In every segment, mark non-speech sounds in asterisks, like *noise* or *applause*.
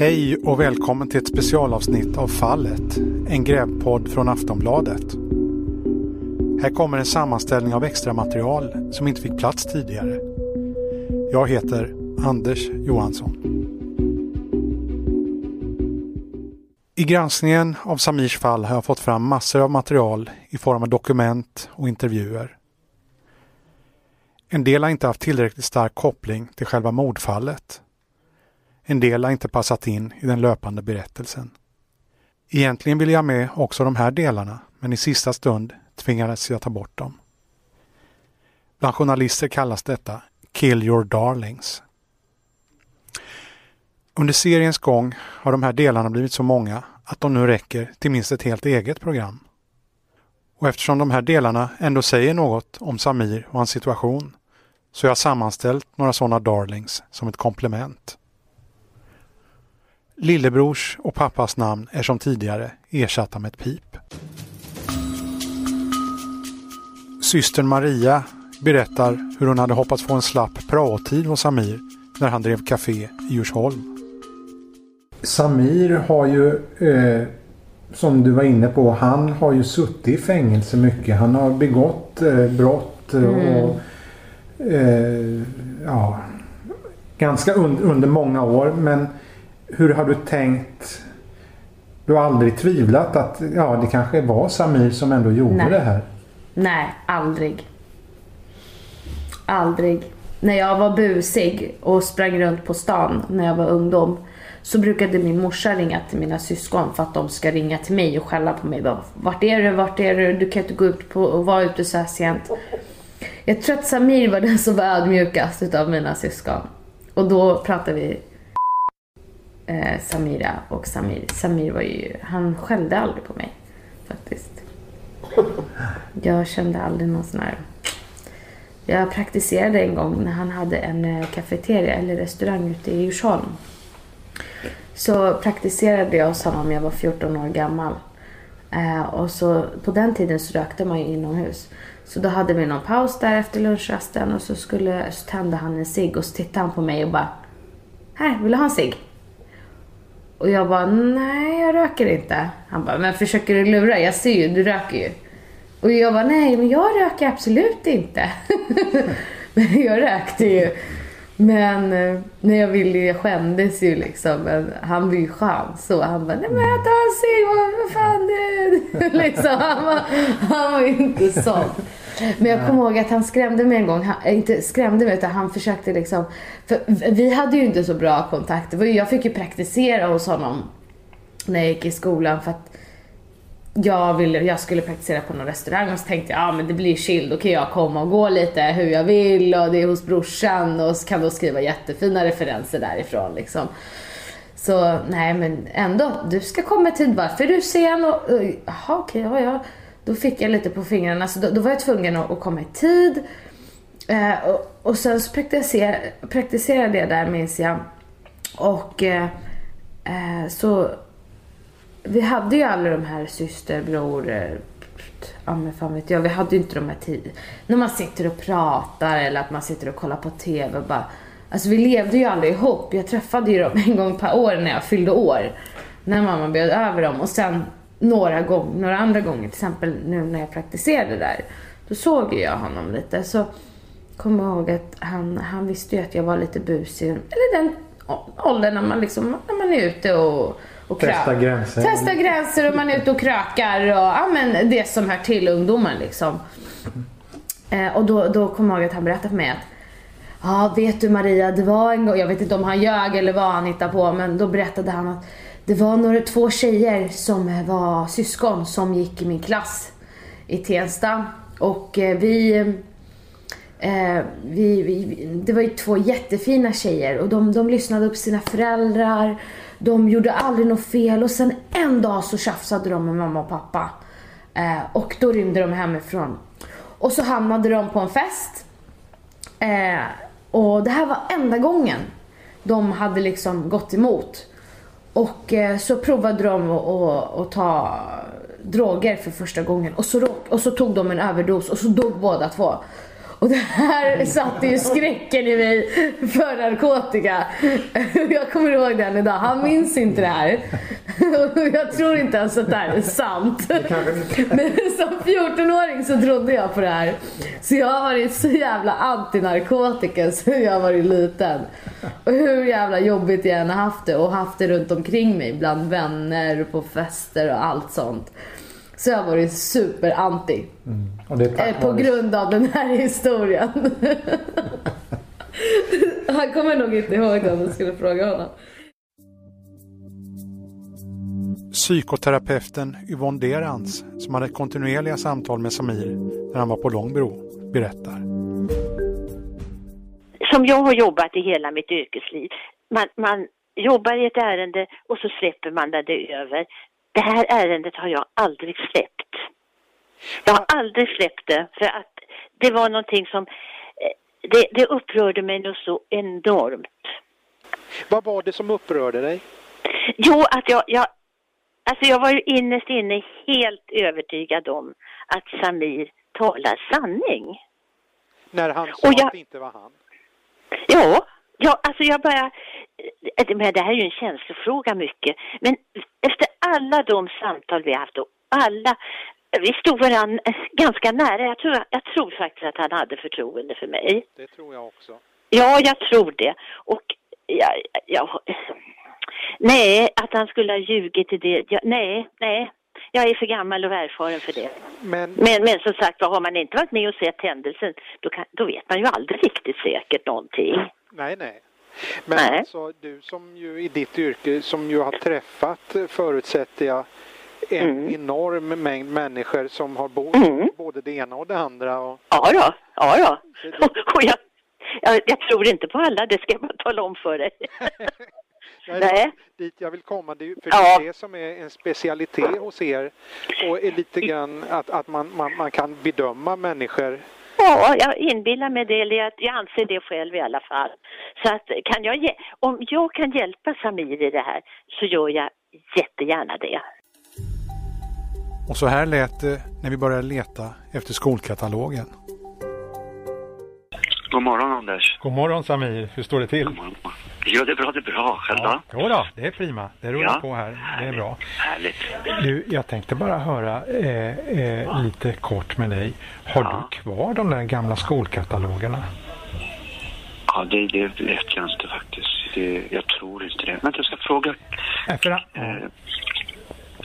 Hej och välkommen till ett specialavsnitt av Fallet, en grävpodd från Aftonbladet. Här kommer en sammanställning av extra material som inte fick plats tidigare. Jag heter Anders Johansson. I granskningen av Samirs fall har jag fått fram massor av material i form av dokument och intervjuer. En del har inte haft tillräckligt stark koppling till själva mordfallet. En del har inte passat in i den löpande berättelsen. Egentligen ville jag med också de här delarna, men i sista stund tvingades jag ta bort dem. Bland journalister kallas detta Kill your darlings. Under seriens gång har de här delarna blivit så många att de nu räcker till minst ett helt eget program. Och eftersom de här delarna ändå säger något om Samir och hans situation så jag har sammanställt några sådana darlings som ett komplement. Lillebrors och pappas namn är som tidigare ersatta med ett pip. Systern Maria berättar hur hon hade hoppats få en slapp praotid hos Samir när han drev café i Djursholm. Samir har ju, eh, som du var inne på, han har ju suttit i fängelse mycket. Han har begått eh, brott mm. och eh, ja, ganska un under många år. Men hur har du tänkt? Du har aldrig tvivlat att ja, det kanske var Samir som ändå gjorde Nej. det här? Nej, aldrig. Aldrig. När jag var busig och sprang runt på stan när jag var ungdom så brukade min morsa ringa till mina syskon för att de ska ringa till mig och skälla på mig. Vart är du? Vart är du? Du kan inte gå ut på och vara ute så här sent. Jag tror att Samir var den som var ödmjukast utav mina syskon. Och då pratade vi eh, Samira och Samir. Samir var ju, han skällde aldrig på mig faktiskt. *laughs* Jag kände aldrig någon sån här... Jag praktiserade en gång när han hade en eh, kafeteria eller restaurang ute i Djursholm. Så praktiserade jag hos honom, jag var 14 år gammal. Eh, och så på den tiden så rökte man ju inomhus. Så då hade vi någon paus där efter lunchrasten och så, skulle, så tände han en cigg och så tittade han på mig och bara Här, vill du ha en cigg? Och jag bara, nej jag röker inte. Han bara, men försöker du lura? Jag ser ju, du röker ju. Och jag bara, nej men jag röker absolut inte. *laughs* men jag rökte ju. Men eh, när jag ville, jag skämdes ju liksom. Men han var ju skön så. Han bara, nej men jag tar en cigg, vad fan du? *laughs* liksom. Han var, han var inte sån. Men jag kommer ihåg att han skrämde mig en gång. Han, eh, inte skrämde mig utan han försökte liksom. För vi hade ju inte så bra kontakt. Jag fick ju praktisera hos honom när jag gick i skolan för att jag, ville, jag skulle praktisera på någon restaurang och så tänkte jag, ja men det blir chill, då kan jag komma och gå lite hur jag vill och det är hos brorsan och så kan då skriva jättefina referenser därifrån liksom. Så nej men ändå, du ska komma i tid, varför är du sen? Och, jaha okej, ja ja. Då fick jag lite på fingrarna så då, då var jag tvungen att, att komma i tid. Eh, och, och sen så praktiserade, praktiserade jag där minns jag. Och eh, eh, så vi hade ju alla de här syster, bror, eh, ja men fan vet jag, vi hade ju inte de här tid när man sitter och pratar eller att man sitter och kollar på TV och bara Alltså vi levde ju aldrig ihop. Jag träffade ju dem *laughs* en gång per år när jag fyllde år. När mamma bjöd över dem och sen några, gång, några andra gånger, till exempel nu när jag praktiserade där. Då såg jag honom lite. Så kom jag ihåg att han, han visste ju att jag var lite busig. Eller den åldern när man, liksom, när man är ute och och Testa gränser. Testa gränser och man är ute och krökar och ja, men det som hör till ungdomen liksom. Eh, och då, då kommer jag ihåg att han berättade för mig att Ja, vet du Maria, det var en gång, jag vet inte om han ljög eller vad han hittade på, men då berättade han att det var några, två tjejer som var syskon som gick i min klass i Tensta. Och eh, vi, eh, vi, vi, det var ju två jättefina tjejer och de, de lyssnade upp sina föräldrar de gjorde aldrig något fel och sen en dag så tjafsade de med mamma och pappa. Eh, och då rymde de hemifrån. Och så hamnade de på en fest. Eh, och det här var enda gången de hade liksom gått emot. Och eh, så provade de att ta droger för första gången och så, och så tog de en överdos och så dog båda två. Och det här satte ju skräcken i mig för narkotika. *laughs* Jag kommer ihåg den idag. Han minns inte det här. *laughs* Jag tror inte ens att det här är sant. *laughs* Men som 14-åring så trodde jag på det här. Så jag har varit så jävla anti-narkotika sen jag varit liten. Och hur jävla jobbigt jag än har haft det och haft det runt omkring mig bland vänner på fester och allt sånt. Så jag har varit super-anti. Och det är tack Eh, På grund av den här historien. *laughs* Han kommer nog inte ihåg det om du skulle fråga honom. Psykoterapeuten Yvonne Derans, som hade kontinuerliga samtal med Samir när han var på Långbro, berättar. som jag har jobbat i hela mitt yrkesliv. Man, man jobbar i ett ärende och så släpper man det över. Det här ärendet har jag aldrig släppt. Jag har aldrig släppt det för att det var någonting som eh, det, det upprörde mig nog så enormt. Vad var det som upprörde dig? Jo, att jag, jag, alltså jag var ju innerst inne helt övertygad om att Samir talar sanning. När han sa jag- att det inte var han? Ja, ja alltså jag bara... eh, Men det här är ju en känslofråga mycket. Men efter alla de samtal vi har haft och alla... Vi stod varandra ganska nära. Jag tror, jag tror faktiskt att han hade förtroende för mig. Det tror jag också. Ja, jag tror det. Och jag... jag nej, att han skulle ha ljugit i det. Jag, nej, nej. Jag är för gammal och erfaren för det. Men Men, men som sagt, har man inte varit med och sett händelsen, då, kan, då vet man ju aldrig riktigt säkert någonting. nej, nej. Men Nej. alltså du som ju i ditt yrke som ju har träffat förutsätter jag en Mm. enorm mängd människor som har bo- Mm. både det ena och det andra. Och, Ja då, ja då. Och, *laughs* och jag, jag, jag tror inte på alla, det ska jag bara tala om för dig. *laughs* Nej, Nej. Dit jag vill komma, det är, för Ja. det är det som är en specialitet hos er och är lite grann att, att man, man, man kan bedöma människor. Ja, jag inbillar mig det, eller jag, jag anser det själv i alla fall. Så att kan jag, om jag kan hjälpa Samir i det här så gör jag jättegärna det. Och så här lät det när vi började leta efter skolkatalogen. God morgon Anders. God morgon Samir, hur står det till? Jo, det är bra, det är bra. Själv då? Jo då, det är prima. Det rullar Ja. på här. Det är bra. Härligt. Du, jag tänkte bara höra eh, eh, lite kort med dig. Har Ja. du kvar de där gamla skolkatalogerna? Ja, det, det vet jag inte faktiskt. Det, jag tror inte det. Vänta, jag ska fråga. Nej, för, Eh, ja,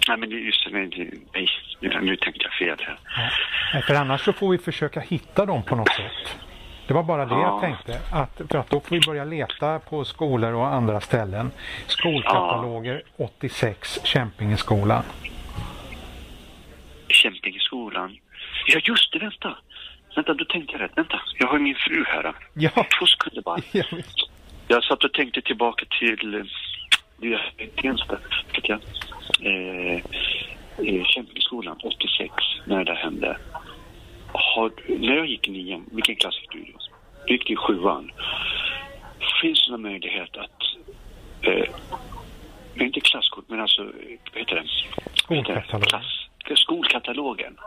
nej, men just det, nej, nu, tänkte jag fel här. nej, för annars så får vi försöka hitta dem på något sätt. Det var bara det jag Ja. tänkte. Att, för att då får vi börja leta på skolor och andra ställen. Skolkataloger 86, Kämpingeskolan. Kämpingeskolan. Ja, just det, vänta. Vänta, då tänkte jag rätt. Vänta, jag har min fru här. Ja, Två sekunder bara. jag vet. Jag satt och tänkte tillbaka till eh, Tensta, jag. Eh, eh, Kämpingeskolan 86, när det hände. Har, när jag gick i nian, vilken klass gick du i då? Du gick i sjuan. Finns det någon möjlighet att, eh, inte klasskort, men alltså, vad heter det? Vad heter det? Skolkatalog. Klass, skolkatalogen.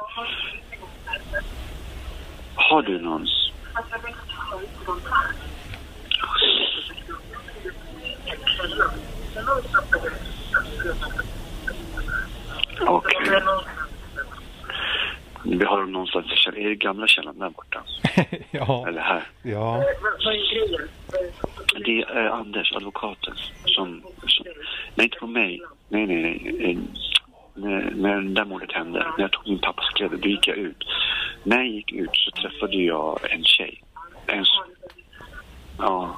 Har du någon? Okej. Vi har dem någonstans i det gamla källaren där borta? *laughs* ja, Eller här? ja. Det är Anders, advokaten, som... som nej, inte på mig. Nej, nej, nej. Eh, När, när det där mordet hände, när jag tog min pappas kläder, då gick jag ut. När jag gick ut så träffade jag en tjej. En, ja,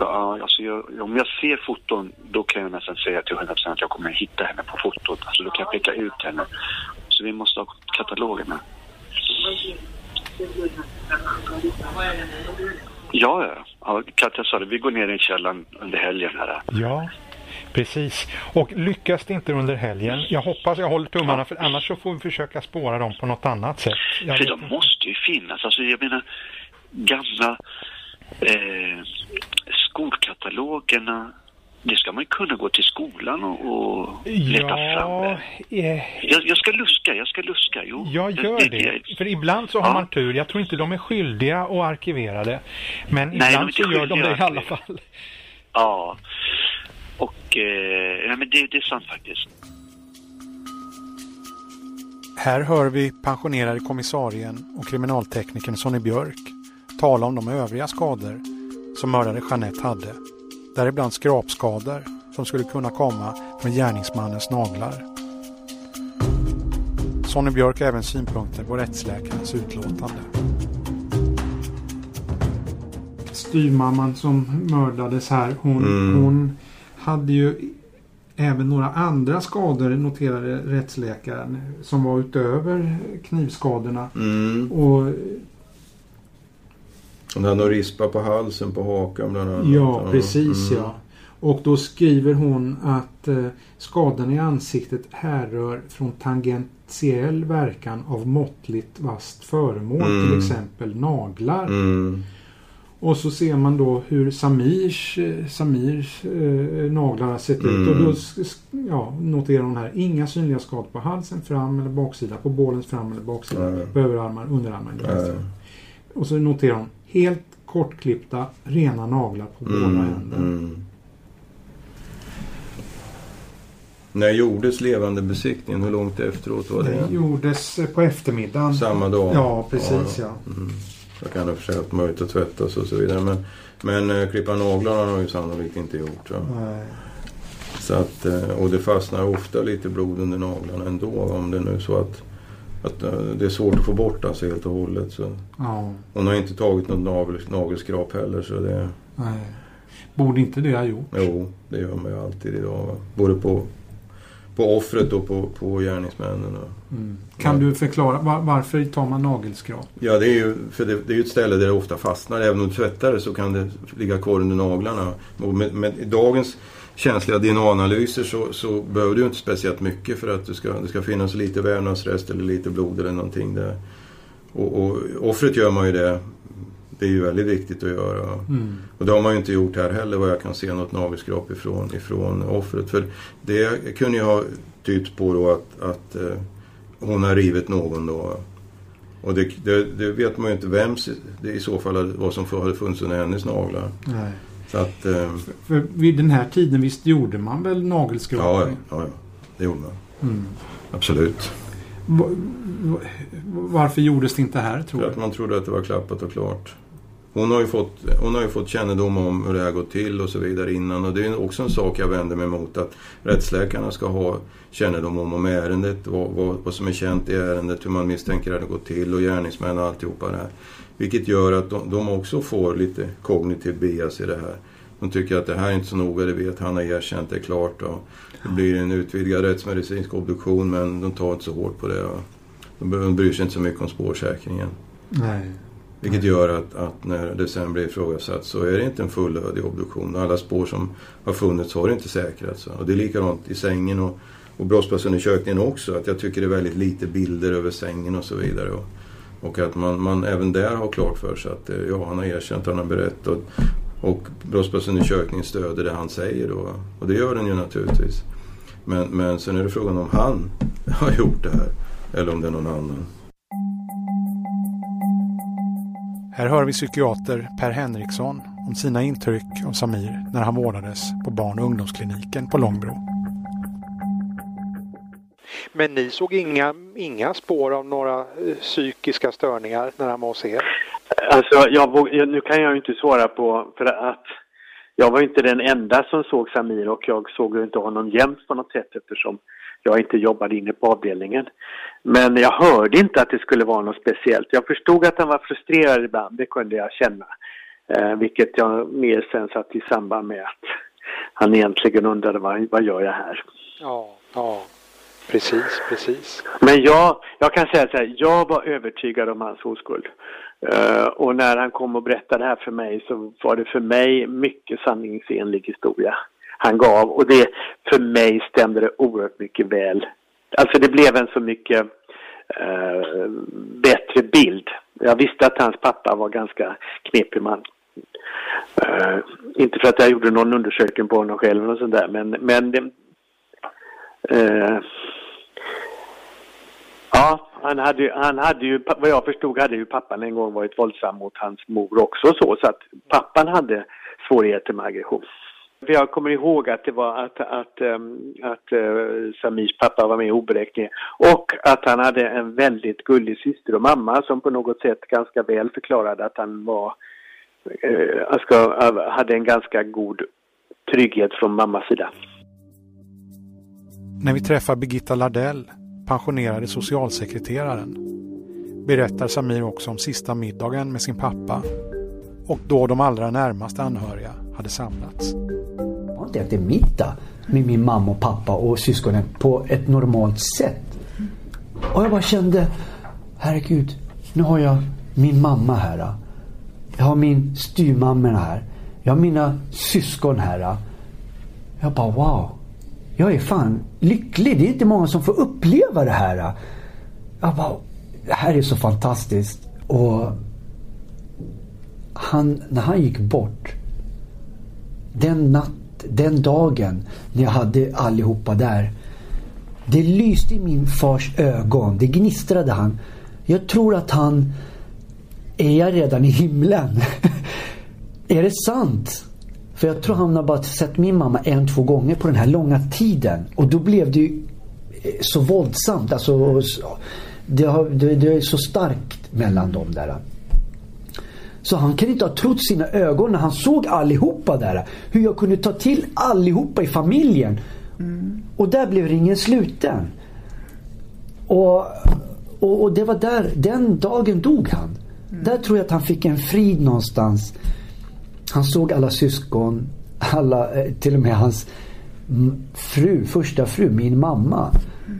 ja alltså jag, om jag ser foton, då kan jag nästan säga till 100% att jag kommer hitta henne på fotot. Alltså då kan jag peka ut henne. Så vi måste ha katalogerna. Ja, ja. ja Katja sa det, vi går ner i källaren under helgen här. Ja, precis. Och lyckas det inte under helgen, jag hoppas jag håller tummarna för annars så får vi försöka spåra dem på något annat sätt. Jag För de inte. måste ju finnas. Alltså jag menar, gamla eh, skolkatalogerna det ska man kunna gå till skolan och, och leta fram. Ja, det. eh, Jag, jag ska luska, jag ska luska. Jo, jag gör det. För ibland så har Ja. man tur. Jag tror inte de är skyldiga och arkiverade. Men Nej, ibland så gör de det i alla att fall. Ja. Och, eh, ja, men det, det är sant faktiskt. Här hör vi pensionerade kommissarien och kriminalteknikern Sonny Björk tala om de övriga skador som mördare Jeanette hade. Däribland skrapskador som skulle kunna komma från gärningsmannens naglar. Sonny Björk har även synpunkter på rättsläkarens utlåtande. Styrmamman som mördades här, hon, Mm. hon hade ju även några andra skador noterade rättsläkaren som var utöver knivskadorna. Mm. Och Hon hade någon rispa på halsen på hakan bland annat. Ja, precis Mm. ja. Och då skriver hon att eh, skadan i ansiktet härrör från tangentiell verkan av måttligt vasst föremål, Mm. till exempel naglar. Mm. Och så ser man då hur Samirs, eh, Samirs eh, naglar har sett ut. Mm. Och då s- ja, noterar hon här inga synliga skador på halsen, fram eller baksida, på bålens fram eller baksida, på överarmar, underarmar. Och så noterar hon helt kortklippta, rena naglar på båda Mm. händerna. Mm. När gjordes levande besiktningen? Hur långt efteråt var det? Det gjordes eh, på eftermiddagen. Samma dag? Ja, precis ja. Mm. Jag kan ha för sig haft möjlighet att tvättas och så vidare. Men, men eh, klippa naglarna har ju sannolikt inte gjort. Va? Nej. Så att, eh, och det fastnar ofta lite blod under naglarna ändå. Om det nu är så att, att eh, det är svårt att få bort alltså helt och hållet. Så. Ja, Hon har inte tagit något nagel, nagelskrap heller. Så det, nej. Borde inte det ha gjort? jo, det gör man ju alltid idag. Va? Både på, på offret och på, på gärningsmännen. Mm. Kan Ja. du förklara var, varför tar man nagelskrap? Ja, det är ju för det, det är ju ett ställe där det ofta fastnar. Även om du tvättar det så kan det ligga kvar under naglarna. Och med, med dagens känsliga DNA-analyser så, så behöver du inte speciellt mycket för att det ska, det ska finnas lite vävnadsrest eller lite blod eller någonting där. Och, och offret gör man ju det. Det är ju väldigt viktigt att göra. Mm. Och det har man ju inte gjort här heller vad jag kan se något nagelskrap ifrån, ifrån offret. För det kunde ju ha tytt på då att, att eh, hon har rivit någon då. Och det, det, det vet man ju inte vem det i så fall vad som hade funnits under hennes naglar. Nej. Så att, eh, För vid den här tiden visst gjorde man väl nagelskrap? ja, ja, ja, det gjorde man. Mm. Absolut. Va- va- Varför gjordes det inte här tror För du? att man trodde att det var klappat och klart. Hon har, ju fått, hon har ju fått kännedom om hur det här gått till och så vidare innan. Och det är också en sak jag vänder mig mot. Att rättsläkarna ska ha kännedom om, om ärendet, vad, vad, vad som är känt i ärendet, hur man misstänker att det gått till och gärningsmän och alltihopa det här. Vilket gör att de, de också får lite kognitiv bias i det här. De tycker att det här är inte så noga, det vet han har erkänt, det är klart. Och det blir en utvidgad rättsmedicinsk obduktion men de tar inte så hårt på det. De bryr sig inte så mycket om spårsäkringen. Nej. Vilket gör att, att när det sen blir ifrågasatt så är det inte en fullödig obduktion. Alla spår som har funnits har inte säkrats. Och det är likadant i sängen och, och brottsplatsundersökningen också. Att jag tycker det är väldigt lite bilder över sängen och så vidare. Och, och att man, man även där har klart för sig att eh, ja, han har erkänt, han har berättat. Och, och brottsplatsundersökningen stöder det han säger då. Och det gör den ju naturligtvis. Men, men sen är det frågan om han *laughs* har gjort det här. Eller om det är någon annan. Här hör vi psykiater Per Henriksson om sina intryck av Samir när han vårdades på barn och ungdomskliniken på Långbro. Men ni såg inga, inga spår av några eh, psykiska störningar när han var hos er? Alltså, jag, nu kan jag ju inte svara på för att jag var inte den enda som såg Samir och jag såg ju inte honom jämt på något sätt eftersom jag inte jobbade inne på avdelningen. Men jag hörde inte att det skulle vara något speciellt. Jag förstod att han var frustrerad ibland, det kunde jag känna. Eh, vilket jag mer sen satt i samband med att han egentligen undrade vad, vad gör jag här? Ja, ja. Precis, precis. Men jag, jag kan säga så här, jag var övertygad om hans oskuld. Uh, och när han kom och berättade det här för mig så var det för mig mycket sanningsenlig historia han gav. Och det, för mig stämde det oerhört mycket väl. Alltså det blev en så mycket uh, bättre bild. Jag visste att hans pappa var ganska knepig man. Uh, inte för att jag gjorde någon undersökning på honom själv och sådär men, men uh, Ja, han hade, han hade ju, vad jag förstod hade ju pappan en gång varit våldsam mot hans mor också så, så att pappan hade svårigheter med aggression. För jag kommer ihåg att det var att, att, ehm, att, eh, att uh, Samirs pappa var med i oberäkningen och att han hade en väldigt gullig syster och mamma som på något sätt ganska väl förklarade att han var, uh, hade en ganska god trygghet från mammas sida. När vi träffar Birgitta Lardell pensionerade socialsekreteraren, berättar Samir också om sista middagen med sin pappa och då de allra närmaste anhöriga hade samlats. Jag har inte ätit middag med min mamma och pappa och syskonen på ett normalt sätt. Och jag bara kände, herregud, nu har jag min mamma här. Jag har min styrmamma här. Jag har mina syskon här. Jag bara wow. Jag är fan lycklig. Det är inte många som får uppleva det här. Jag bara, det här är så fantastiskt. Och han, när han gick bort. Den natt, den dagen när jag hade allihopa där. Det lyste i min fars ögon. Det gnistrade han. Jag tror att han är jag redan i himlen. *laughs* är det sant? För jag tror han har bara sett min mamma en, två gånger på den här långa tiden. Och då blev det ju eh, så våldsamt. Alltså, det, har, det, det är så starkt mellan dem där. Så han kan inte ha trott sina ögon när han såg allihopa där. Hur jag kunde ta till allihopa i familjen. Mm. Och där blev ringen sluten. Och, och, och, det var där, den dagen dog han. Mm. Där tror jag att han fick en frid någonstans. Han såg alla syskon, alla, eh, till och med hans fru, första fru, min mamma.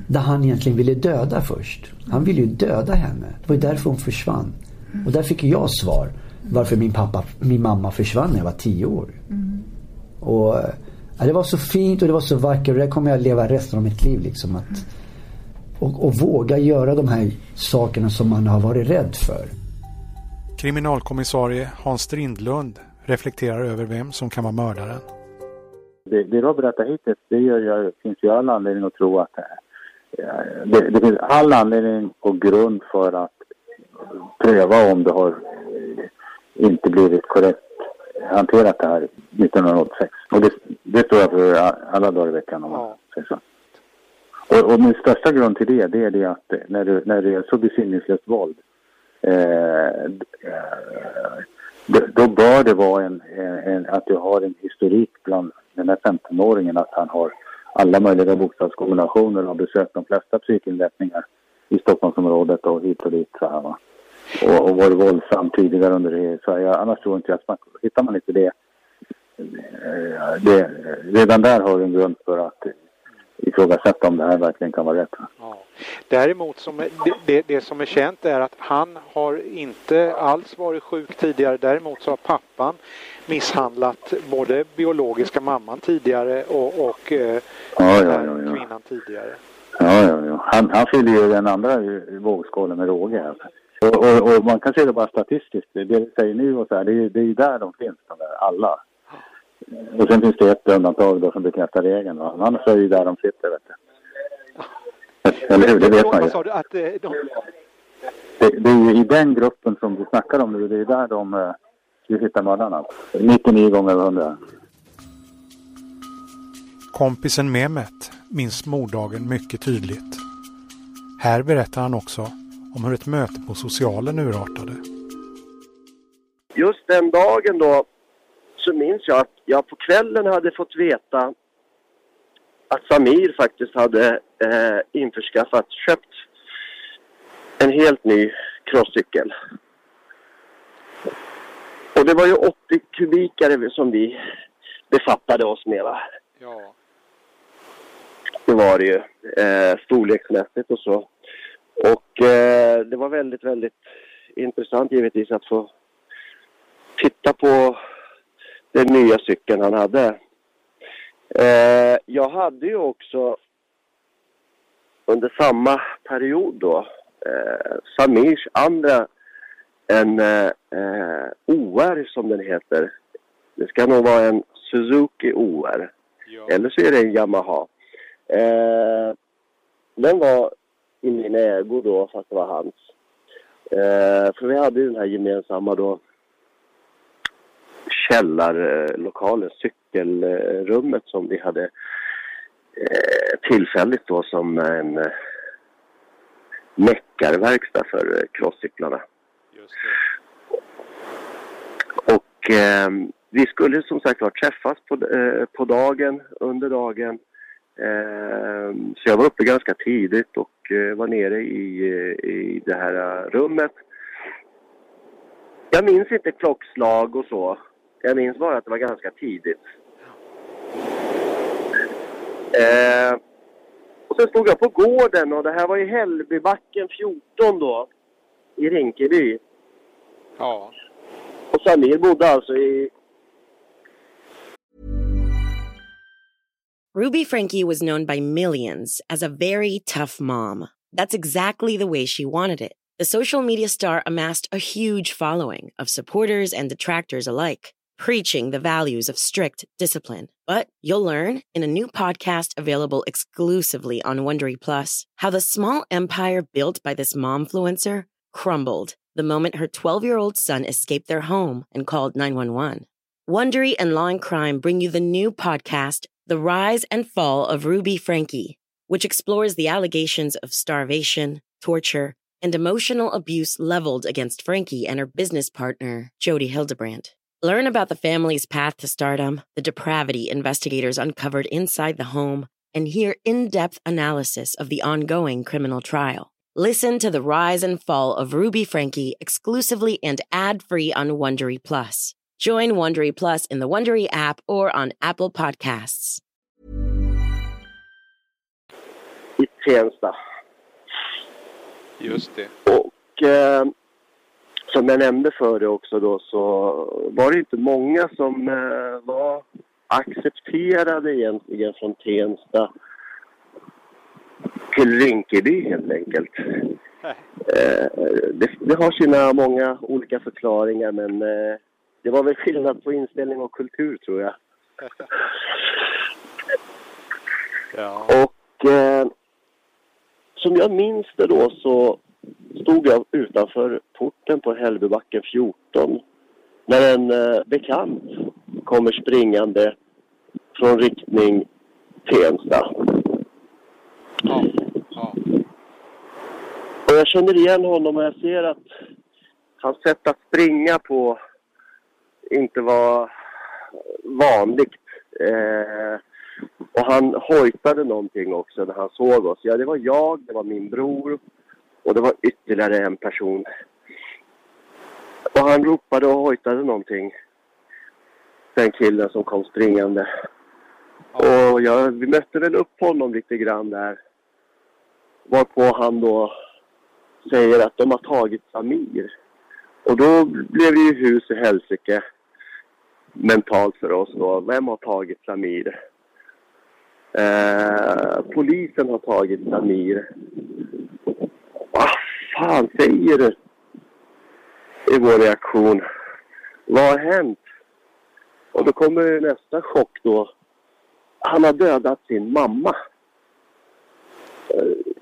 Där han egentligen ville döda först. Han ville ju döda henne. Det var ju därför hon försvann. Och där fick jag svar. Varför min pappa, min mamma försvann när jag var tio år. Och ja, Det var så fint och det var så vackert och det kommer jag leva resten av mitt liv. Liksom, att, och, och våga göra de här sakerna som man har varit rädd för. Kriminalkommissarie Hans Strindlund reflekterar över vem som kan vara mördaren. Det, det du har berättat hittills, det gör jag, finns ju all anledning att tro att det, det finns all anledning och grund för att pröva om det har inte blivit korrekt hanterat det här 1986. Och det, det står jag för alla dagar i veckan om man säger så. Och, och min största grund till det, det är det att när, du, när det är så besinningslöst våld eh, då bör det vara en, en, att du har en historik bland den här 15-åringen att han har alla möjliga bokstavskombinationer och har besökt de flesta psykinrättningar i Stockholmsområdet och hit och dit. Så här, va? Och, och varit våldsam tidigare under det. Så jag, annars tror inte jag att hittar man inte det, eh, det, redan där har du en grund för att ifrågasätta om det här verkligen kan vara rätt. Ja. Däremot som det, det, det, som är känt är att han har inte alls varit sjuk tidigare. Däremot så har pappan misshandlat både biologiska mamman tidigare och, och eh, ja, ja, ja, kvinnan tidigare. Ja, ja, ja. Han, han fyller ju den andra vågskålen med råge. Alltså. Och, och, och, man kan se det bara statistiskt. Det du säger nu och så här, det är, det är där de finns, de där, alla. Och sen finns det ett undantag då som bekräftar regeln. Va? Annars är det ju där de sitter, vet du. Eller hur? Det vet man ju. Att, eh, de... det, det, är ju i den gruppen som du snackar om nu, det är där de uh, hittar mördarna. 99 gånger över 100. Kompisen Mehmet minns morddagen mycket tydligt. Här berättar han också om hur ett möte på socialen urartade. Just den dagen då så minns jag att jag på kvällen hade fått veta att Samir faktiskt hade eh, införskaffat, köpt en helt ny crosscykel. Och det var ju 80 kubikare som vi befattade oss med va? Ja. Det var det ju, eh, storleksmässigt och så. Och eh, det var väldigt, väldigt intressant givetvis att få titta på den nya cykeln han hade. Eh, jag hade ju också under samma period då eh, Samirs andra en eh, OR som den heter Det ska nog vara en Suzuki OR. Eller så är det en Yamaha. Eh, den var i min ägo då, fast det var hans. Eh, för vi hade ju den här gemensamma då källarlokalen, cykelrummet som vi hade eh, tillfälligt då som en eh, meckarverkstad för eh, crosscyklarna. Och eh, vi skulle som sagt var träffas på, eh, på dagen, under dagen. Eh, så jag var uppe ganska tidigt och var nere i, i det här rummet. Jag minns inte klockslag och så. Jag minns bara att det var ganska tidigt. Eh, och sen stod jag på gården och det här var i Hällbybacken 14 då. I Rinkeby. Ja. Och Samir bodde alltså i... Ruby Frankie was known by millions as a very tough mom. That's exactly the way she wanted it. The social media star amassed a huge following of supporters and detractors alike, preaching the values of strict discipline. But you'll learn in a new podcast available exclusively on Wondery Plus how the small empire built by this momfluencer crumbled the moment her 12 year old son escaped their home and called 911. Wondery and Law and Crime bring you the new podcast, The Rise and Fall of Ruby Frankie, which explores the allegations of starvation, torture, and emotional abuse leveled against Frankie and her business partner, Jody Hildebrandt. Learn about the family's path to stardom, the depravity investigators uncovered inside the home, and hear in depth analysis of the ongoing criminal trial. Listen to the rise and fall of Ruby Frankie exclusively and ad free on Wondery Plus. Join Wondery Plus in the Wondery app or on Apple Podcasts. I Tensta. Just det. Och eh, som jag nämnde för dig också då så var det inte många som eh, var accepterade egentligen från Tensta till Rinkeby helt enkelt. Eh, det, det, har sina många olika förklaringar men eh, det var väl skillnad på inställning och kultur tror jag. *laughs* ja. Och eh, som jag minns det då så stod jag utanför porten på Hällbybacken 14 när en eh, bekant kommer springande från riktning Tensta. Ja. ja. Och jag känner igen honom och jag ser att hans sätt att springa på inte var vanligt. Eh, och han hojtade någonting också när han såg oss. Ja, det var jag, det var min bror och det var ytterligare en person. Och han ropade och hojtade någonting. Den killen som kom springande. Och jag, vi mötte väl upp honom lite grann där. Varpå han då säger att de har tagit Samir. Och då blev det ju hus i helsike mentalt för oss då. Vem har tagit Samir? Eh, polisen har tagit Samir. Fan säger du? I vår reaktion. Vad har hänt? Och då kommer nästa chock då. Han har dödat sin mamma. Eh,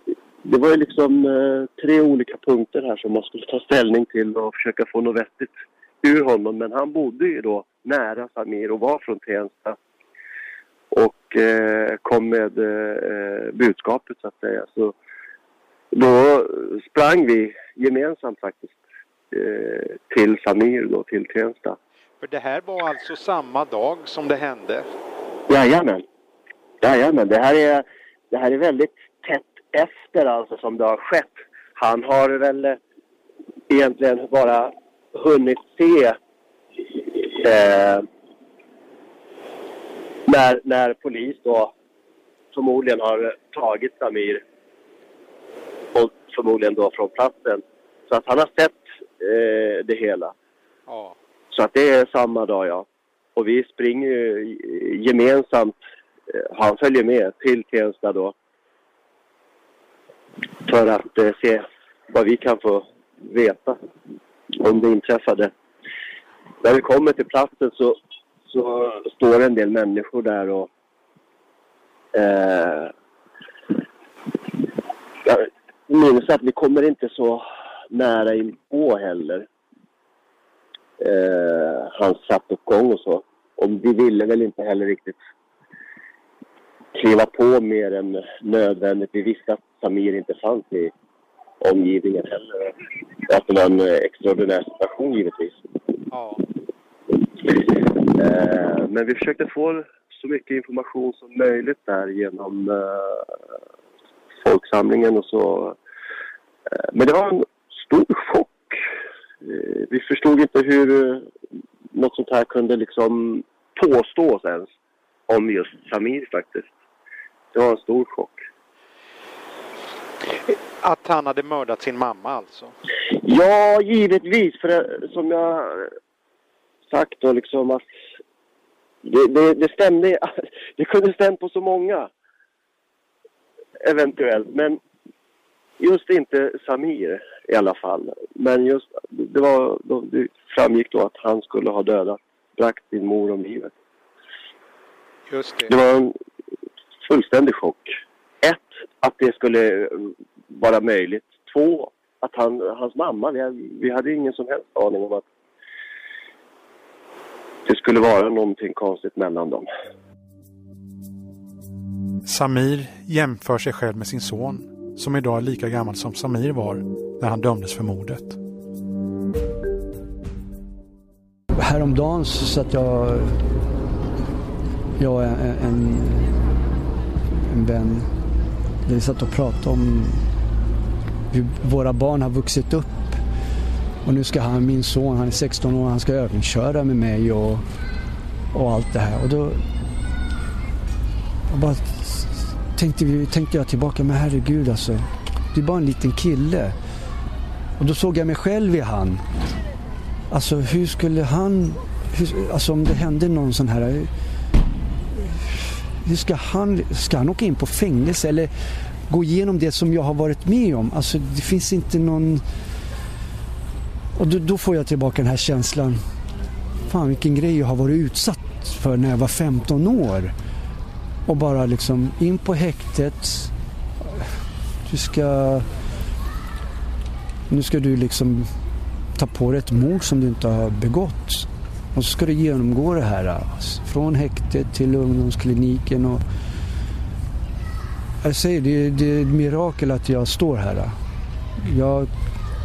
det var ju liksom eh, tre olika punkter här som man skulle ta ställning till och försöka få något vettigt ur honom. Men han bodde ju då nära Samir och var från Tensta. Och eh, kom med budskapet så att säga. Så då sprang vi gemensamt faktiskt eh, till Samir då, till Tensta. För det här var alltså samma dag som det hände? Jajamän. Jajamän. Det här är, det här är väldigt tätt efter alltså som det har skett. Han har väl eh, egentligen bara hunnit se eh, när, när polis då förmodligen har tagit Samir förmodligen då från platsen. Så att han har sett eh, det hela. Ja. Så att det är samma dag ja. Och vi springer ju gemensamt, eh, han följer med till Tensta då. För att eh, se vad vi kan få veta om det inträffade. När vi kommer till platsen så så står en del människor där och eh, minns att vi kommer inte så nära in på heller. Eh, hans trappuppgång och så. Och vi ville väl inte heller riktigt kliva på mer än nödvändigt. Vi visste att Samir inte fanns i omgivningen heller. Att det var en extraordinär situation givetvis. Ja. Eh, men vi försökte få så mycket information som möjligt där genom eh, folksamlingen och så. Eh, men det var en stor chock. Eh, vi förstod inte hur eh, något sånt här kunde liksom påstås ens om just Samir faktiskt. Det var en stor chock. Att han hade mördat sin mamma alltså? Ja, givetvis. För det, som jag sagt då liksom att det, det, det stämde. *laughs* Det kunde stämt på så många. Eventuellt. Men just inte Samir i alla fall. Men just det, var, det framgick då att han skulle ha dödat, bragt sin mor om livet. Just det. Det var en fullständig chock. Ett, att det skulle vara möjligt. Två, att han, hans mamma, vi, vi hade ingen som helst aning om att det skulle vara någonting konstigt mellan dem. Samir jämför sig själv med sin son som idag är lika gammal som Samir var när han dömdes för mordet. Häromdagen så satt jag, jag och en, en vän, vi satt och pratade om hur våra barn har vuxit upp. Och nu ska han, min son, han är 16 år, han ska övningsköra med mig och, och allt det här. Och då jag bara tänkte, tänkte jag tillbaka, men herregud alltså. Det är bara en liten kille. Och då såg jag mig själv i han. Alltså hur skulle han, hur, alltså om det hände någon sån här hur ska han, ska han åka in på fängelse eller gå igenom det som jag har varit med om? Alltså det finns inte någon... Och då, då får jag tillbaka den här känslan. Fan vilken grej jag har varit utsatt för när jag var 15 år. Och bara liksom in på häktet. Du ska... Nu ska du liksom ta på dig ett mord som du inte har begått. Och så ska du genomgå det här. Alltså, från häktet till ungdomskliniken. Och jag säger, det, det är ett mirakel att jag står här. Jag,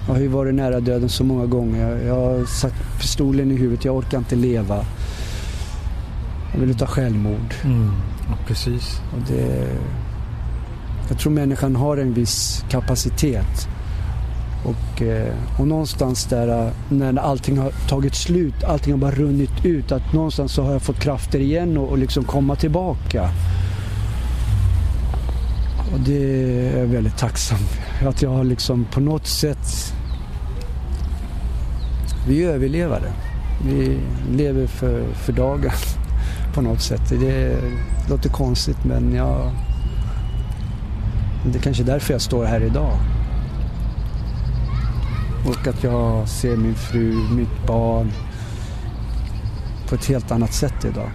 jag har ju varit nära döden så många gånger. Jag har satt pistolen i huvudet. Jag orkar inte leva. Jag vill ta självmord. Mm, precis. Och det, jag tror människan har en viss kapacitet. Och, eh, och någonstans där eh, när allting har tagit slut, allting har bara runnit ut. Att någonstans så har jag fått krafter igen och, och liksom komma tillbaka. Och det är jag väldigt tacksam för. Att jag har liksom på något sätt... Vi är överlevare. Vi lever för, för dagen på något sätt. Det låter konstigt men jag... Det är kanske är därför jag står här idag. Och att jag ser min fru, mitt barn på ett helt annat sätt idag.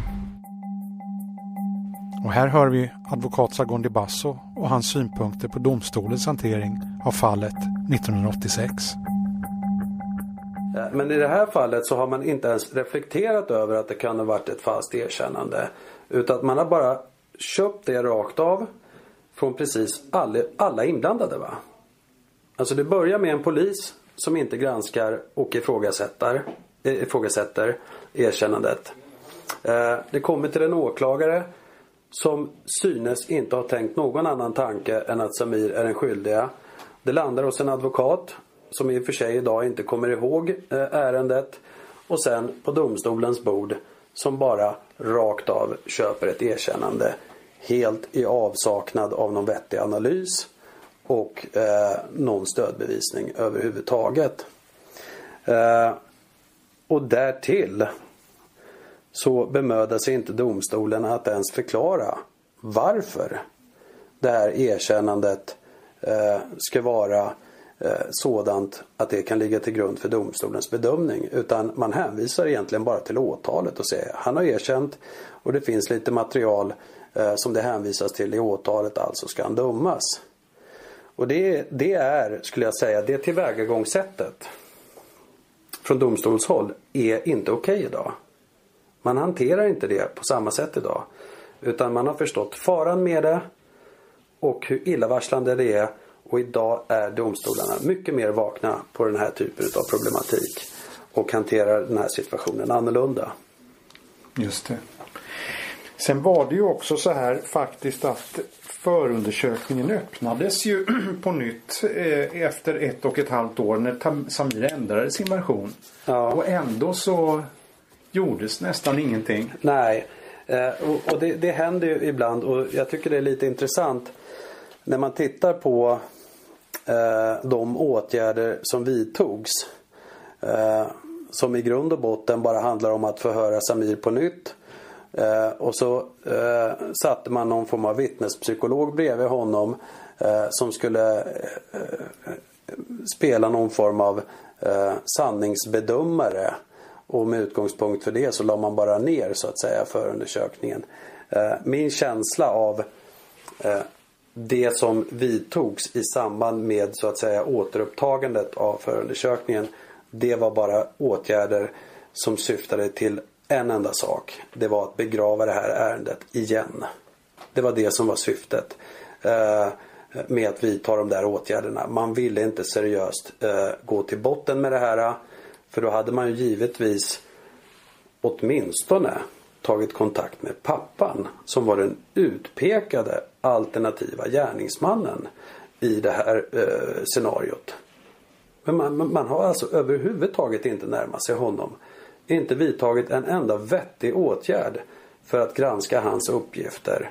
Och här hör vi advokat Sargon De Basso och hans synpunkter på domstolens hantering av fallet 1986. Eh, men i det här fallet så har man inte ens reflekterat över att det kan ha varit ett falskt erkännande. Utan att man har bara köpt det rakt av från precis alla, alla inblandade. Va? Alltså det börjar med en polis som inte granskar och ifrågasätter, eh, ifrågasätter erkännandet. Eh, det kommer till en åklagare som synes inte ha tänkt någon annan tanke än att Samir är den skyldiga. Det landar hos en advokat som i och för sig idag inte kommer ihåg eh, ärendet och sen på domstolens bord som bara rakt av köper ett erkännande helt i avsaknad av någon vettig analys och eh, någon stödbevisning överhuvudtaget. Eh, och därtill så bemödar sig inte domstolen att ens förklara varför det här erkännandet eh, ska vara Eh, sådant att det kan ligga till grund för domstolens bedömning. Utan man hänvisar egentligen bara till åtalet och säger han har erkänt och det finns lite material eh, som det hänvisas till i åtalet, alltså ska han dömas. Och det, det är, skulle jag säga, det tillvägagångssättet från domstolshåll är inte okej okay idag. Man hanterar inte det på samma sätt idag. Utan man har förstått faran med det och hur illavarslande det är. Och idag är domstolarna mycket mer vakna på den här typen av problematik. Och hanterar den här situationen annorlunda. Just det. Sen var det ju också så här faktiskt att förundersökningen öppnades ju *clears throat* på nytt eh, efter ett och ett halvt år när Samir ändrade sin version. Ja. Och ändå så gjordes nästan ingenting. Nej, eh, och, det, det händer ju ibland och jag tycker det är lite intressant när man tittar på Eh, de åtgärder som vidtogs. Eh, som i grund och botten bara handlar om att förhöra Samir på nytt. Eh, och så eh, satte man någon form av vittnespsykolog bredvid honom eh, som skulle eh, eh spela någon form av eh, sanningsbedömare. Och med utgångspunkt för det så la man bara ner så att säga förundersökningen. Min känsla av det som vidtogs i samband med så att säga återupptagandet av förundersökningen. Det var bara åtgärder som syftade till en enda sak. Det var att begrava det här ärendet igen. Det var det som var syftet eh, med att vidta de där åtgärderna. Man ville inte seriöst eh, gå till botten med det här. För då hade man ju givetvis åtminstone tagit kontakt med pappan som var den utpekade alternativa gärningsmannen i det här eh, scenariot. Men man, man, har alltså överhuvudtaget inte närmat sig honom inte vidtagit en enda vettig åtgärd för att granska hans uppgifter.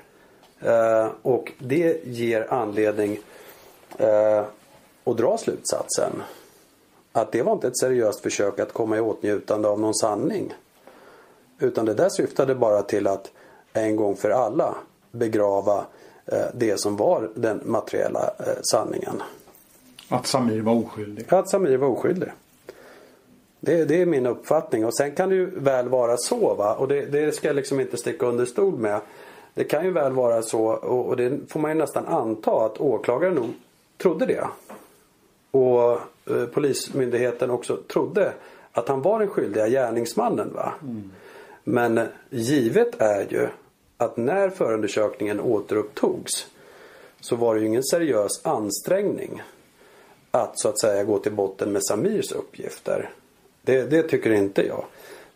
Eh, och det ger anledning eh, att dra slutsatsen att det var inte ett seriöst försök att komma i åtnjutande av någon sanning. Utan det där syftade bara till att en gång för alla begrava eh, det som var den materiella eh, sanningen. Att Samir var oskyldig? Att Samir var oskyldig. Det, det, är min uppfattning och sen kan det ju väl vara så va och det, det ska jag liksom inte sticka under stol med. Det kan ju väl vara så och, och det får man ju nästan anta att åklagaren nog trodde det. Och eh, Polismyndigheten också trodde att han var den skyldiga gärningsmannen. Va? Mm. Men givet är ju att när förundersökningen återupptogs så var det ju ingen seriös ansträngning att så att säga gå till botten med Samirs uppgifter. Det, det tycker inte jag.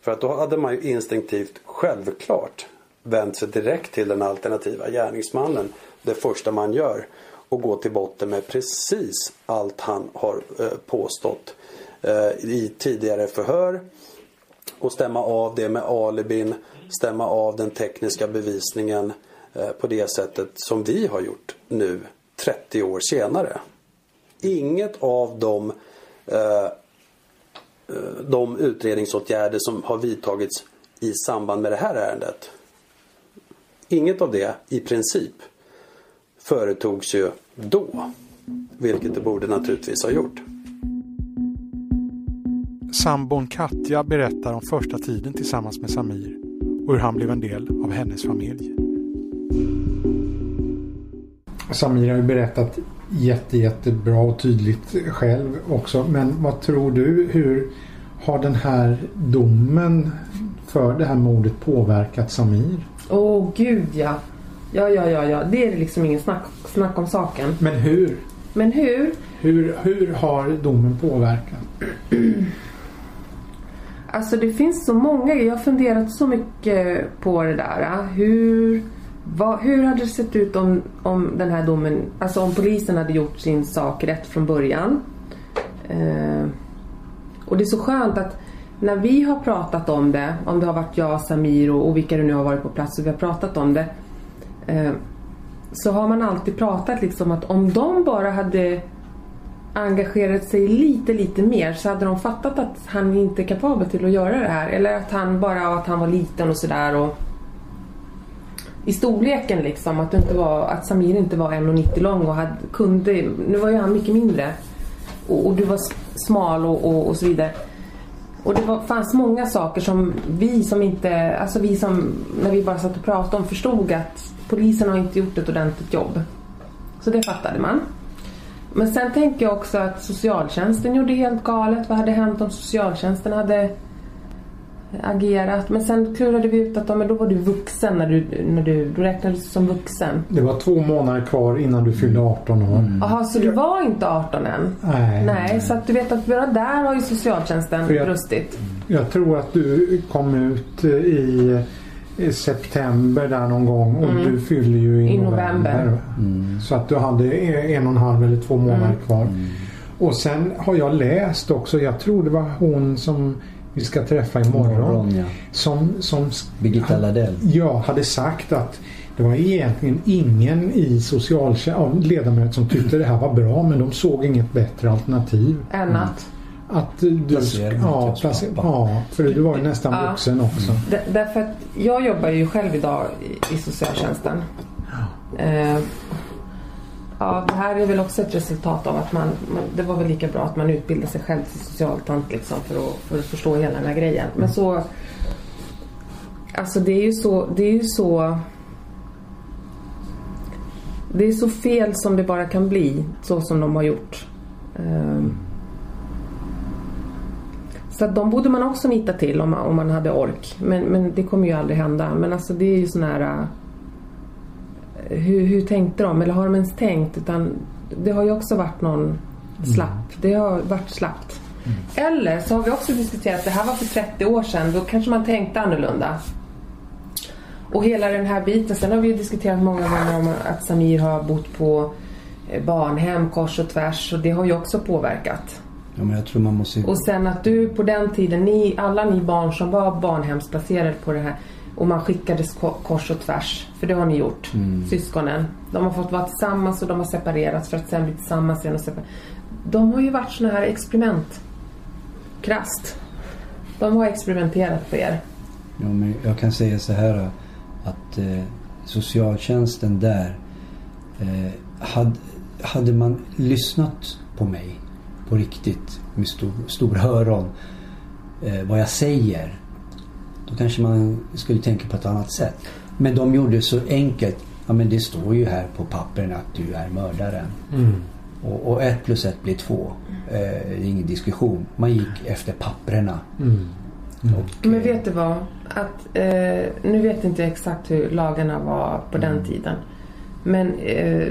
För att då hade man ju instinktivt självklart vänt sig direkt till den alternativa gärningsmannen. Det första man gör. Och gå till botten med precis allt han har eh, påstått eh, i tidigare förhör. Och stämma av det med alibin. Stämma av den tekniska bevisningen eh, på det sättet som vi har gjort nu 30 år senare. Inget av de eh, eh, de utredningsåtgärder som har vidtagits i samband med det här ärendet. Inget av det i princip företogs ju då. Vilket det borde naturligtvis ha gjort. Sambon Katja berättar om första tiden tillsammans med Samir och hur han blev en del av hennes familj. Samir har ju berättat jätte, jättebra och tydligt själv också. Men vad tror du? Hur har den här domen för det här mordet påverkat Samir? Åh oh, gud ja. Ja, ja, ja, ja. Det är liksom ingen snack, snack om saken. Men hur? Men hur? Hur, hur har domen påverkat? *clears throat* Alltså det finns så många. Jag har funderat så mycket på det där. Hur vad, hur hade det sett ut om, om den här domen, alltså om polisen hade gjort sin sak rätt från början? Eh, och det är så skönt att när vi har pratat om det, om det har varit jag, Samir och, och vilka det nu har varit på plats och vi har pratat om det. Eh, så har man alltid pratat liksom att om de bara hade engagerat sig lite, lite mer så hade de fattat att han inte är kapabel till att göra det här. Eller att han bara, att han var liten och sådär och i storleken liksom. Att, det inte var, att Samir inte var 1,90 lång och hade, kunde, nu var ju han mycket mindre. och, och du var smal och, och, och så vidare. Och det var, fanns många saker som vi som inte, alltså vi som när vi bara satt och pratade om förstod att polisen har inte gjort ett ordentligt jobb. Så det fattade man. Men sen tänker jag också att socialtjänsten gjorde helt galet. Vad hade hänt om socialtjänsten hade agerat? Men sen klurade vi ut att men då var du vuxen när du, när du, du räknades som vuxen. Det var två månader kvar innan du fyllde 18 år. Jaha, mm. så du var inte 18 än? Nej. Nej, så att du vet att bara där har ju socialtjänsten jag- brustit. Jag tror att du kom ut i i september där någon gång och Mm. du fyller ju i, I november. november. Så att du hade en och en halv eller två månader Mm. kvar. Och sen har jag läst också, jag tror det var hon som vi ska träffa imorgon. Imorgon, ja. Som, som Birgitta Ladell. Ja, hade sagt att det var egentligen ingen i socialtjänsten, ledamöter som tyckte det här var bra men de såg inget bättre alternativ. Än att? Att du Placera ja, hos place, pappa. ja, för du var ju nästan Ja. vuxen också. Därför att jag jobbar ju själv idag i, i socialtjänsten. Eh, ja, det här är väl också ett resultat av att man, man det var väl lika bra att man utbildade sig själv till socialtant liksom för att, för att förstå hela den här grejen. Men så Alltså det är ju så, det är ju så Det är så fel som det bara kan bli, så som de har gjort. Ehm, så att de borde man också nita till om man, om man hade ork. Men, men det kommer ju aldrig hända. Men alltså det är ju sån här... äh, Hur, hur tänkte de? Eller har de ens tänkt? Utan det har ju också varit någon slapp. Det har varit slappt. Eller så har vi också diskuterat, det här var för 30 år sedan. Då kanske man tänkte annorlunda. Och hela den här biten. Sen har vi ju diskuterat många gånger om att Samir har bott på eh, barnhem kors och tvärs. Och det har ju också påverkat. Ja, men jag tror man måste... Och sen att du på den tiden, ni, alla ni barn som var barnhemsplacerade på det här och man skickades ko- kors och tvärs, för det har ni gjort, Mm. syskonen. De har fått vara tillsammans och de har separerats för att sen bli tillsammans igen och separera. De har ju varit såna här experiment. Krasst. De har experimenterat på er. Ja, men jag kan säga så här att eh, socialtjänsten där eh, hade, hade man lyssnat på mig på riktigt med stor, stora öron eh, vad jag säger då kanske man skulle tänka på ett annat sätt. Men de gjorde det så enkelt. Ja men det står ju här på pappren att du är mördaren. Mm. Och, och ett plus ett blir två. Eh, det är ingen diskussion. Man gick efter papprena. Mm. Och, Men vet du vad? Att, eh, nu vet inte jag exakt hur lagarna var på Mm. den tiden. Men eh,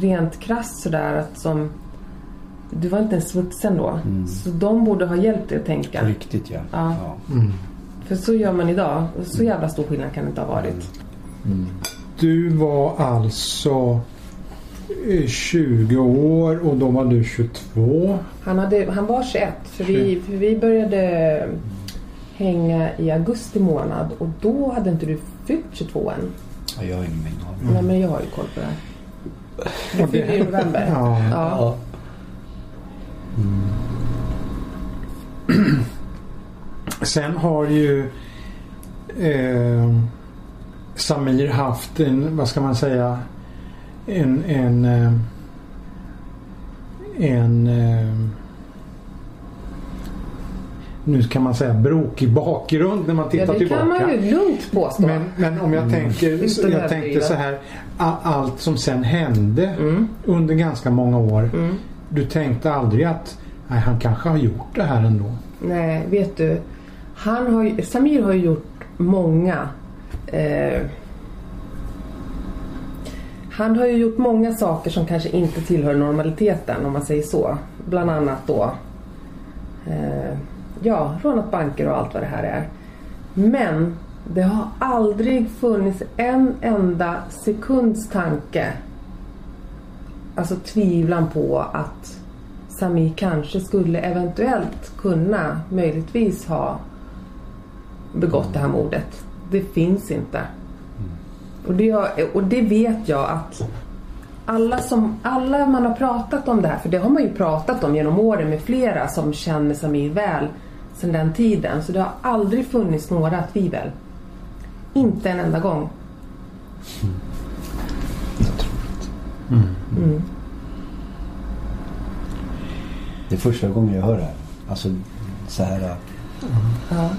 rent krasst sådär att som... Du var inte ens vuxen då. Mm. Så de borde ha hjälpt dig att tänka. På riktigt ja. Ja. ja. Mm. För så gör man idag. Så jävla stor skillnad kan det inte ha varit. Du var alltså eh, 20 år och då var du 22. Han, hade, han var 21. För vi, för vi började hänga i augusti månad. Och då hade inte du fyllt 22 än. Ja, jag har ingen aning. Nej men jag har ju koll på det här. Du fyller i november. Ja. ja. *clears throat* Sen har ju eh, Samir haft en, vad ska man säga, en, en, eh, en eh, nu kan man säga brokig bakgrund när man tittar Ja, det tillbaka. kan man ju lugnt påstå. Men, men om jag tänker, Utan så jag tänkte så här. Allt som sen hände Mm. under ganska många år. Du tänkte aldrig att nej, han kanske har gjort det här ändå. Nej, vet du. Han har Samir har ju gjort många... Eh, han har ju gjort många saker som kanske inte tillhör normaliteten om man säger så. Bland annat då eh, ja, rånat banker och allt vad det här är. Men det har aldrig funnits en enda sekunds tanke alltså tvivlan på att Sami kanske skulle eventuellt kunna möjligtvis ha begått det här mordet. Det finns inte. Och det, har- och det vet jag att alla, som, alla man har pratat om det här, för det har man ju pratat om genom åren med flera som känner Samir väl sedan den tiden. Så det har aldrig funnits några tvivel. Inte en enda gång. Mm. Det är första gången jag hör det här. Alltså så här. Mm. Ja.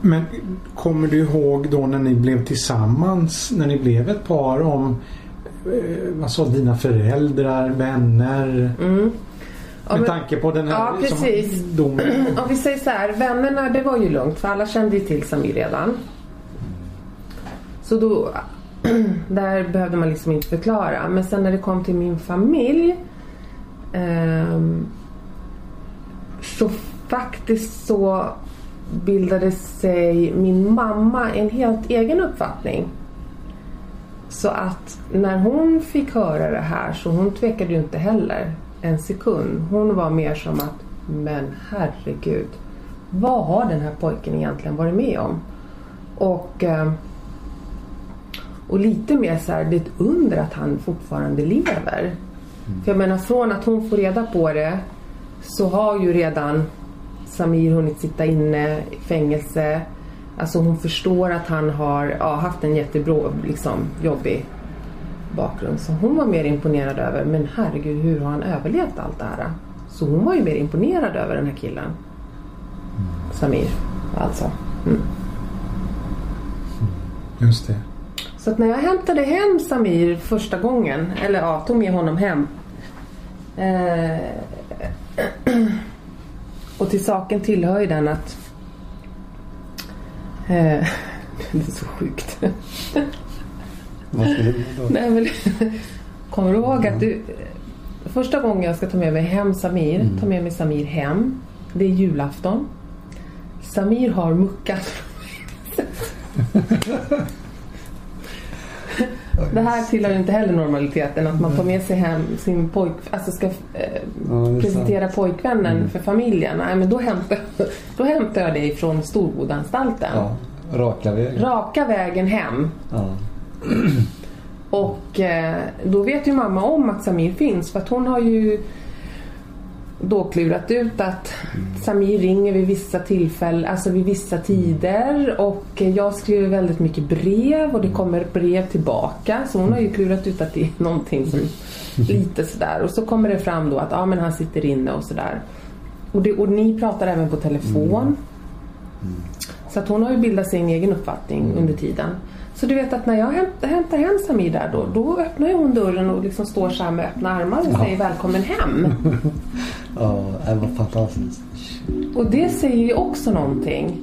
Men kommer du ihåg då när ni blev tillsammans, när ni blev ett par om eh, vad sa dina föräldrar, vänner? Mm. Ja, Med men- tanke på den här Ja, precis. Som, domen. Om vi säger så här, vännerna det var ju lugnt för alla kände ju till Samir redan. Så då, *clears throat* där behövde man liksom inte förklara. Men sen när det kom till min familj eh, så faktiskt så bildade sig min mamma en helt egen uppfattning. Så att när hon fick höra det här så hon tvekade ju inte heller en sekund. Hon var mer som att, men herregud, vad har den här pojken egentligen varit med om? Och, eh, och lite mer så här, det är ett under att han fortfarande lever. För jag menar från att hon får reda på det så har ju redan Samir hunnit sitta inne i fängelse. Alltså hon förstår att han har ja, haft en jättebra, liksom, jobbig bakgrund. Så hon var mer imponerad över, men herregud hur har han överlevt allt det här? Så hon var ju mer imponerad över den här killen. Samir, alltså. Mm. Just det. Så att när jag hämtade hem Samir första gången, eller ja, tog med honom hem. Eh, *clears throat* och till saken tillhör ju den att eh, *laughs* det är så sjukt. Vad skulle då? Nej, men, *laughs* kommer du ihåg att du Första gången jag ska ta med mig hem Samir, Mm. ta med mig Samir hem. Det är julafton. Samir har muckat. *laughs* Det här tillhör inte heller normaliteten att man tar med sig hem sin pojk, alltså ska eh, Ja, presentera sant. pojkvännen Mm. för familjen. Nej men då hämtar, *laughs* då hämtar jag dig från Storbodanstalten. Ja, raka vägen. Raka vägen hem. Ja. *clears throat* Och eh, då vet ju mamma om att Samir finns för att hon har ju då klurat ut att Samir ringer vid vissa tillfällen, alltså vid vissa tider och jag skriver väldigt mycket brev och det kommer brev tillbaka så hon har ju klurat ut att det är någonting som lite sådär och så kommer det fram då att ja men han sitter inne och sådär. Och, det, och ni pratar även på telefon. Så att hon har ju bildat sig en egen uppfattning under tiden. Så du vet att när jag hämtar, hämtar hem Samir där då, då öppnar hon dörren och liksom står så här med öppna armar och säger välkommen hem. *laughs* Ja, det var fantastiskt. Och det säger ju också någonting.